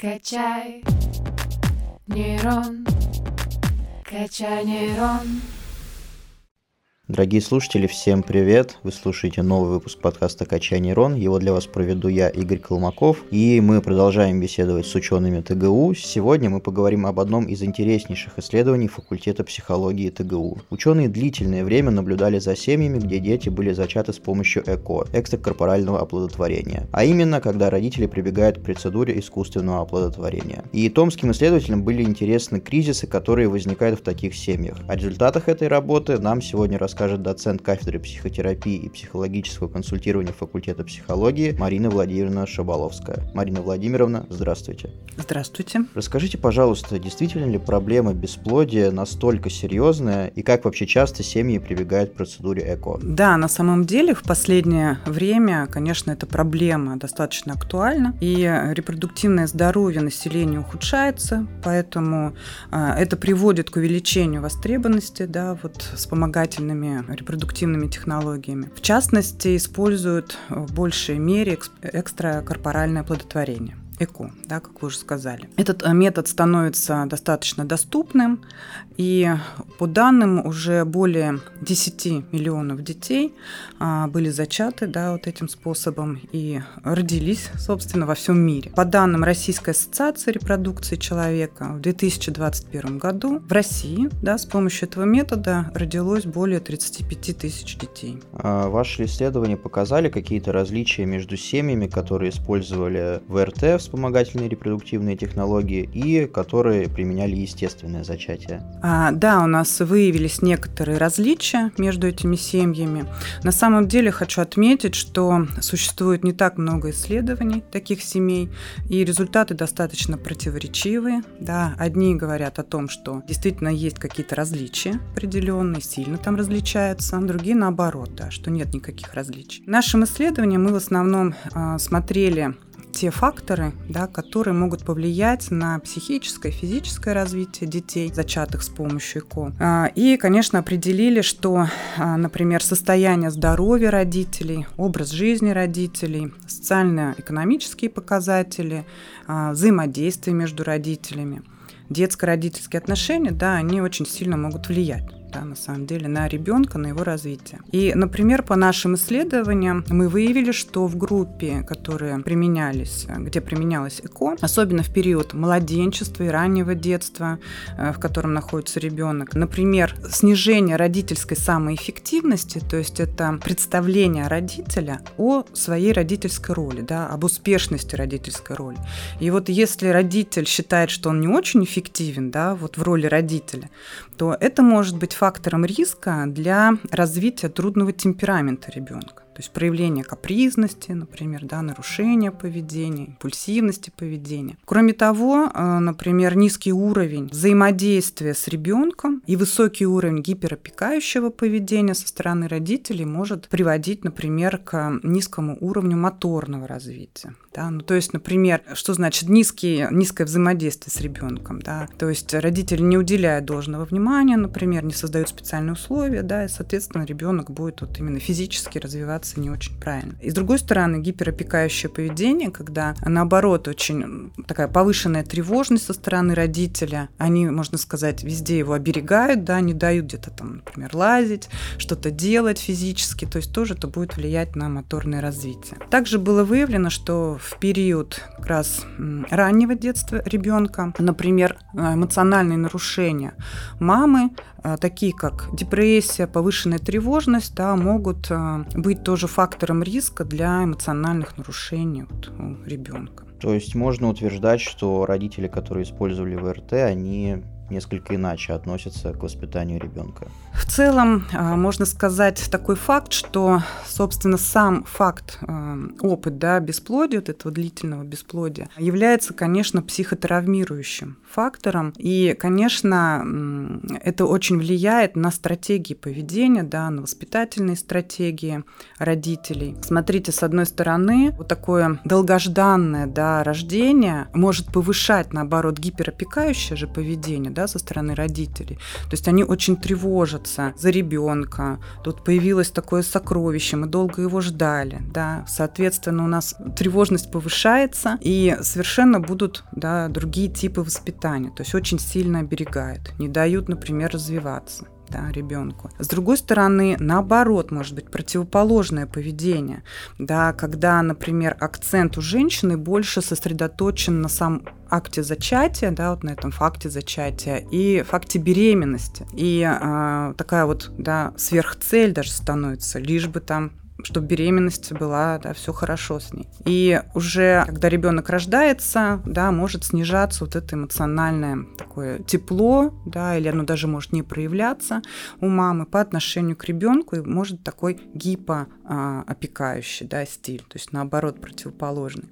Качай нейрон, качай нейрон. Дорогие слушатели, всем привет! Вы слушаете новый выпуск подкаста «Качай Рон». Его для вас проведу я, Игорь Колмаков, и мы продолжаем беседовать с учеными ТГУ. Сегодня мы поговорим об одном из интереснейших исследований факультета психологии ТГУ. Ученые длительное время наблюдали за семьями, где дети были зачаты с помощью ЭКО – экстракорпорального оплодотворения, а именно, когда родители прибегают к процедуре искусственного оплодотворения. И томским исследователям были интересны кризисы, которые возникают в таких семьях. О результатах этой работы нам сегодня расскажет расскажет доцент кафедры психотерапии и психологического консультирования факультета психологии Марина Владимировна Шабаловская. Марина Владимировна, здравствуйте. Здравствуйте. Расскажите, пожалуйста, действительно ли проблема бесплодия настолько серьезная и как вообще часто семьи прибегают к процедуре ЭКО? Да, на самом деле в последнее время, конечно, эта проблема достаточно актуальна, и репродуктивное здоровье населения ухудшается, поэтому э, это приводит к увеличению востребованности да, вот, вспомогательными репродуктивными технологиями. В частности, используют в большей мере экстракорпоральное оплодотворение ЭКО, да, как вы уже сказали. Этот э, метод становится достаточно доступным, и по данным уже более 10 миллионов детей а, были зачаты да, вот этим способом и родились, собственно, во всем мире. По данным Российской ассоциации репродукции человека, в 2021 году в России да, с помощью этого метода родилось более 35 тысяч детей. А ваши исследования показали какие-то различия между семьями, которые использовали ВРТ, вспомогательные репродуктивные технологии, и которые применяли естественное зачатие? А, да, у нас выявились некоторые различия между этими семьями. На самом деле хочу отметить, что существует не так много исследований таких семей, и результаты достаточно противоречивые. Да, одни говорят о том, что действительно есть какие-то различия определенные, сильно там различаются, другие наоборот, да, что нет никаких различий. В нашем исследовании мы в основном э, смотрели те факторы, да, которые могут повлиять на психическое, физическое развитие детей, зачатых с помощью ЭКО. А, и, конечно, определили, что, а, например, состояние здоровья родителей, образ жизни родителей, социально-экономические показатели, а, взаимодействие между родителями, детско-родительские отношения, да, они очень сильно могут влиять да, на самом деле, на ребенка, на его развитие. И, например, по нашим исследованиям мы выявили, что в группе, которые применялись, где применялось ЭКО, особенно в период младенчества и раннего детства, э, в котором находится ребенок, например, снижение родительской самоэффективности, то есть это представление родителя о своей родительской роли, да, об успешности родительской роли. И вот если родитель считает, что он не очень эффективен, да, вот в роли родителя, то это может быть фактором риска для развития трудного темперамента ребенка. То есть проявление капризности, например, да, нарушения поведения, импульсивности поведения. Кроме того, э, например, низкий уровень взаимодействия с ребенком и высокий уровень гиперопекающего поведения со стороны родителей может приводить, например, к низкому уровню моторного развития. Да? Ну, то есть, например, что значит низкий, низкое взаимодействие с ребенком? Да? То есть родители не уделяют должного внимания, например, не создают специальные условия, да, и, соответственно, ребенок будет вот именно физически развиваться не очень правильно. И с другой стороны, гиперопекающее поведение, когда наоборот очень такая повышенная тревожность со стороны родителя, они, можно сказать, везде его оберегают, да, не дают где-то там, например, лазить, что-то делать физически, то есть тоже это будет влиять на моторное развитие. Также было выявлено, что в период как раз раннего детства ребенка, например, эмоциональные нарушения мамы, а, такие как депрессия, повышенная тревожность, да, могут а, быть тоже фактором риска для эмоциональных нарушений вот, у ребенка. То есть можно утверждать, что родители, которые использовали ВРТ, они несколько иначе относятся к воспитанию ребенка. В целом, а, можно сказать такой факт, что, собственно, сам факт, а, опыт да, бесплодия, вот этого длительного бесплодия, является, конечно, психотравмирующим фактором. И, конечно, это очень влияет на стратегии поведения, да, на воспитательные стратегии родителей. Смотрите, с одной стороны, вот такое долгожданное да, рождение может повышать, наоборот, гиперопекающее же поведение, да, со стороны родителей. То есть они очень тревожатся за ребенка. Тут появилось такое сокровище, мы долго его ждали, да. Соответственно, у нас тревожность повышается, и совершенно будут, да, другие типы воспитания. То есть очень сильно оберегают, не дают, например, развиваться да, ребенку. С другой стороны, наоборот, может быть противоположное поведение, да, когда, например, акцент у женщины больше сосредоточен на сам акте зачатия, да, вот на этом факте зачатия и факте беременности. И э, такая вот, да, сверхцель даже становится, лишь бы там чтобы беременность была, да, все хорошо с ней. И уже когда ребенок рождается, да, может снижаться вот это эмоциональное такое тепло, да, или оно даже может не проявляться у мамы по отношению к ребенку, и может такой гипоопекающий, да, стиль, то есть наоборот противоположный.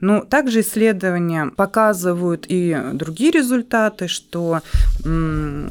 Но также исследования показывают и другие результаты, что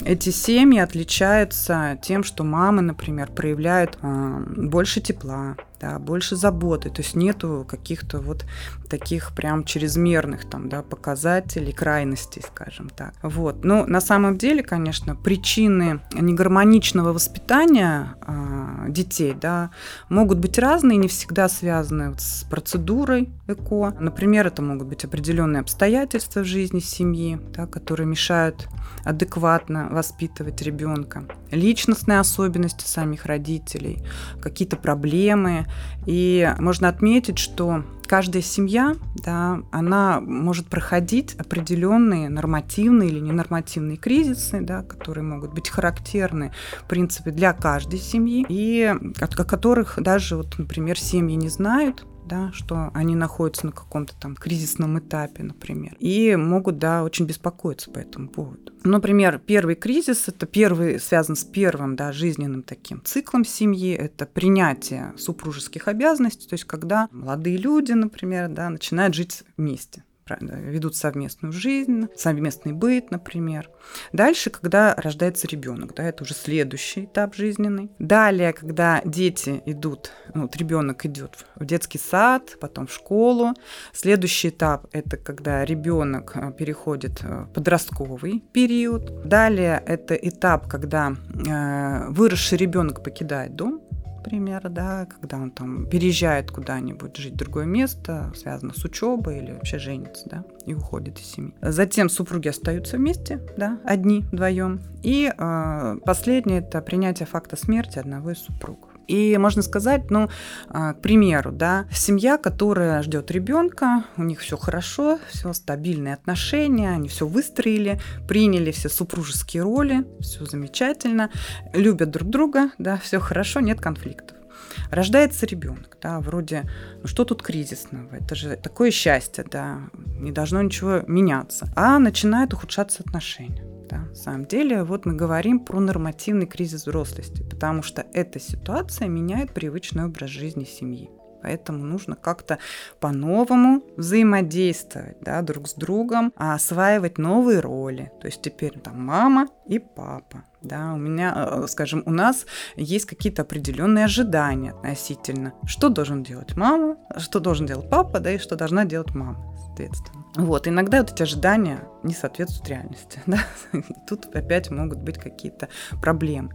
эти семьи отличаются тем, что мамы, например, проявляют а, больше тепла, да, больше заботы, то есть нету каких-то вот таких прям чрезмерных там, да, показателей, крайностей, скажем так. Вот. Но на самом деле, конечно, причины негармоничного воспитания э, детей, да, могут быть разные, не всегда связаны вот с процедурой ЭКО. Например, это могут быть определенные обстоятельства в жизни семьи, да, которые мешают адекватно воспитывать ребенка, личностные особенности самих родителей, какие-то проблемы. И можно отметить, что каждая семья, да, она может проходить определенные нормативные или ненормативные кризисы, да, которые могут быть характерны, в принципе, для каждой семьи, и о которых даже, вот, например, семьи не знают, да, что они находятся на каком-то там кризисном этапе, например, и могут, да, очень беспокоиться по этому поводу. Например, первый кризис – это первый, связан с первым, да, жизненным таким циклом семьи, это принятие супружеских обязанностей, то есть когда молодые люди, например, да, начинают жить вместе ведут совместную жизнь, совместный быт, например. Дальше, когда рождается ребенок, да, это уже следующий этап жизненный. Далее, когда дети идут, ну, вот ребенок идет в детский сад, потом в школу. Следующий этап это когда ребенок э, переходит в подростковый период. Далее это этап, когда э, выросший ребенок покидает дом, например, да, когда он там переезжает куда-нибудь жить в другое место, связано с учебой или вообще женится, да, и уходит из семьи. Затем супруги остаются вместе, да, одни, вдвоем. И э, последнее это принятие факта смерти одного из супругов. И можно сказать, ну, а, к примеру, да, семья, которая ждет ребенка, у них все хорошо, все стабильные отношения, они все выстроили, приняли все супружеские роли, все замечательно, любят друг друга, да, все хорошо, нет конфликтов. Рождается ребенок, да, вроде, ну что тут кризисного, это же такое счастье, да, не должно ничего меняться. А начинают ухудшаться отношения. Да. На самом деле, вот мы говорим про нормативный кризис взрослости, потому что эта ситуация меняет привычный образ жизни семьи. Поэтому нужно как-то по-новому взаимодействовать да, друг с другом, а осваивать новые роли. То есть теперь там мама и папа. Да, у меня, э, скажем, у нас есть какие-то определенные ожидания относительно, что должен делать мама, что должен делать папа, да, и что должна делать мама, соответственно. Вот, иногда вот эти ожидания не соответствуют реальности, да? тут опять могут быть какие-то проблемы.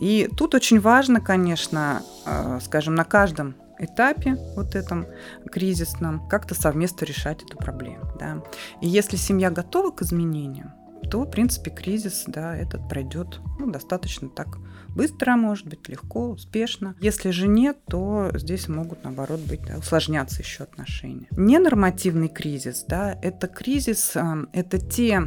И тут очень важно, конечно, э, скажем, на каждом этапе вот этом кризисном как-то совместно решать эту проблему. Да? И если семья готова к изменениям, то, в принципе, кризис, да, этот пройдет ну, достаточно так быстро, может быть, легко, успешно. Если же нет, то здесь могут, наоборот, быть, да, усложняться еще отношения. Ненормативный кризис, да, это кризис, а, это те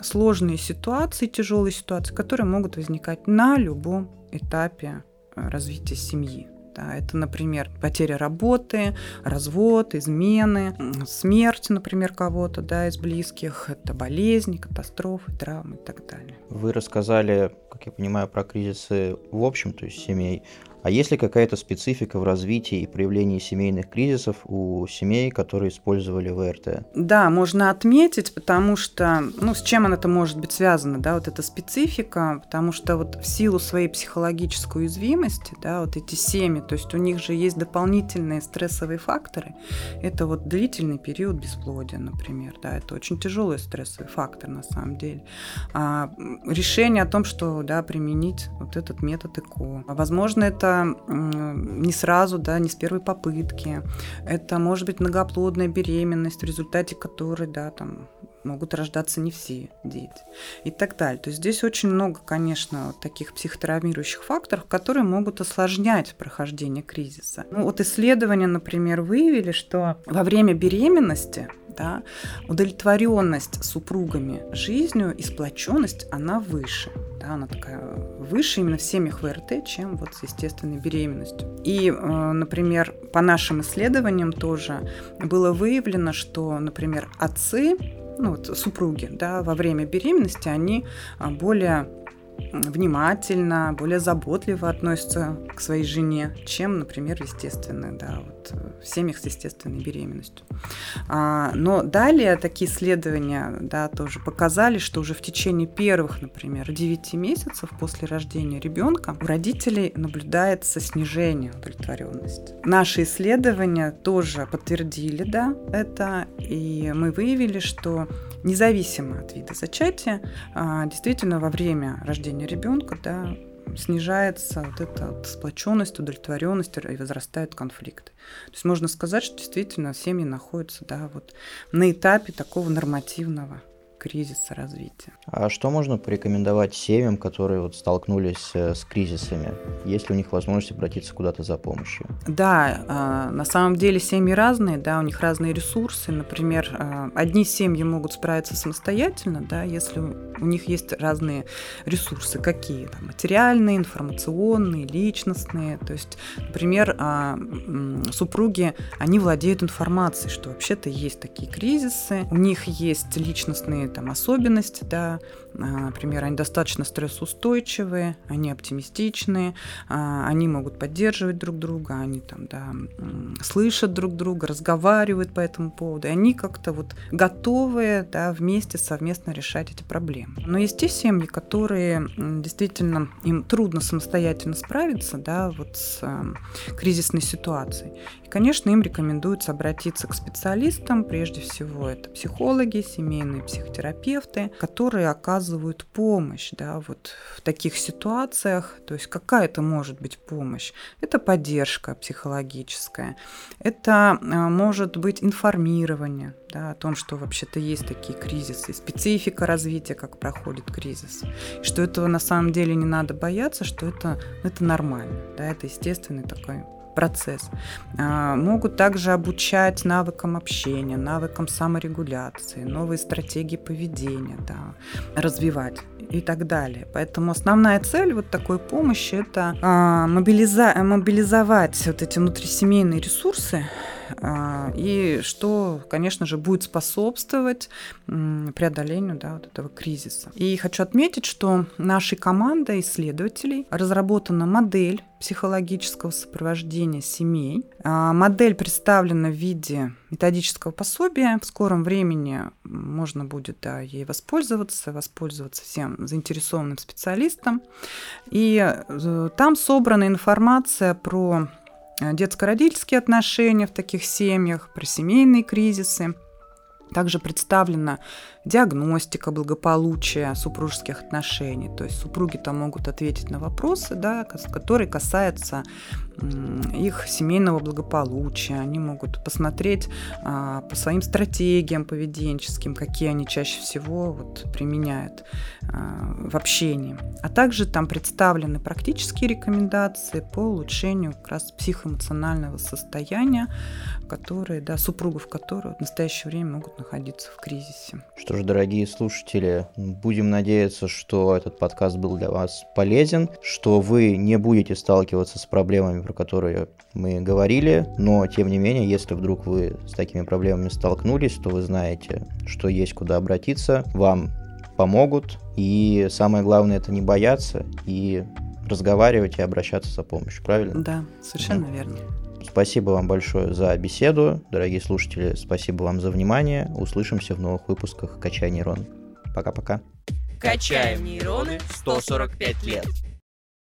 сложные ситуации, тяжелые ситуации, которые могут возникать на любом этапе а, развития семьи. Да, это, например, потеря работы, развод, измены, смерть, например, кого-то да, из близких, это болезни, катастрофы, травмы и так далее. Вы рассказали, как я понимаю, про кризисы в общем, то есть семей. А есть ли какая-то специфика в развитии и проявлении семейных кризисов у семей, которые использовали ВРТ? Да, можно отметить, потому что, ну, с чем это может быть связано, да, вот эта специфика, потому что вот в силу своей психологической уязвимости, да, вот эти семьи, то есть у них же есть дополнительные стрессовые факторы. Это вот длительный период бесплодия, например, да, это очень тяжелый стрессовый фактор на самом деле. А, решение о том, что, да, применить вот этот метод ЭКО. Возможно, это не сразу, да, не с первой попытки. Это может быть многоплодная беременность, в результате которой, да, там могут рождаться не все дети и так далее. То есть здесь очень много, конечно, таких психотравмирующих факторов, которые могут осложнять прохождение кризиса. Ну, вот исследования, например, выявили, что во время беременности да, удовлетворенность супругами жизнью и сплоченность, она выше. Да, она такая выше именно в семьях чем вот с естественной беременностью. И, э, например, по нашим исследованиям тоже было выявлено, что, например, отцы ну, вот, супруги да, во время беременности, они а, более внимательно, более заботливо относятся к своей жене, чем, например, естественная, да, вот в семьях с естественной беременностью. А, но далее такие исследования, да, тоже показали, что уже в течение первых, например, 9 месяцев после рождения ребенка у родителей наблюдается снижение удовлетворенности. Наши исследования тоже подтвердили, да, это, и мы выявили, что независимо от вида зачатия, а, действительно во время рождения ребенка да, снижается вот эта вот сплоченность, удовлетворенность и возрастают конфликты. То есть можно сказать, что действительно семьи находятся да, вот на этапе такого нормативного кризиса развития. А что можно порекомендовать семьям, которые вот столкнулись э, с кризисами? Есть ли у них возможность обратиться куда-то за помощью? Да, а, на самом деле семьи разные, да, у них разные ресурсы. Например, а, одни семьи могут справиться самостоятельно, да, если у них есть разные ресурсы. Какие? Там, материальные, информационные, личностные. То есть, например, а, супруги, они владеют информацией, что вообще-то есть такие кризисы, у них есть личностные там особенности, да, например, они достаточно стрессоустойчивые, они оптимистичные, а, они могут поддерживать друг друга, они там, да, слышат друг друга, разговаривают по этому поводу, и они как-то вот готовы, да, вместе совместно решать эти проблемы. Но есть те семьи, которые действительно им трудно самостоятельно справиться, да, вот с кризисной ситуацией. И, конечно, им рекомендуется обратиться к специалистам, прежде всего это психологи, семейные психотерапевты, которые оказывают помощь да, вот в таких ситуациях. То есть какая это может быть помощь? Это поддержка психологическая, это а, может быть информирование да, о том, что вообще-то есть такие кризисы, специфика развития, как проходит кризис, что этого на самом деле не надо бояться, что это, это нормально, да, это естественный такой процесс. А, могут также обучать навыкам общения, навыкам саморегуляции, новые стратегии поведения, да, развивать и так далее. Поэтому основная цель вот такой помощи – это а, мобилиза мобилизовать вот эти внутрисемейные ресурсы, и что, конечно же, будет способствовать преодолению да, вот этого кризиса. И хочу отметить, что нашей командой исследователей разработана модель психологического сопровождения семей. А, модель представлена в виде методического пособия. В скором времени можно будет да, ей воспользоваться, воспользоваться всем заинтересованным специалистам. И э, там собрана информация про детско-родительские отношения в таких семьях, про семейные кризисы. Также представлена диагностика благополучия супружеских отношений. То есть супруги там могут ответить на вопросы, да, которые касаются их семейного благополучия. Они могут посмотреть а, по своим стратегиям поведенческим, какие они чаще всего вот, применяют а, в общении. А также там представлены практические рекомендации по улучшению как раз психоэмоционального состояния, которые, да, супругов которых в настоящее время могут находиться в кризисе. Что ж, дорогие слушатели, будем надеяться, что этот подкаст был для вас полезен, что вы не будете сталкиваться с проблемами, про которые мы говорили, но тем не менее, если вдруг вы с такими проблемами столкнулись, то вы знаете, что есть куда обратиться, вам помогут, и самое главное это не бояться и разговаривать и обращаться за помощью, правильно? Да, совершенно да. верно. Спасибо вам большое за беседу. Дорогие слушатели, спасибо вам за внимание. Услышимся в новых выпусках «Качай нейрон». Пока-пока. Качаем нейроны 145 лет.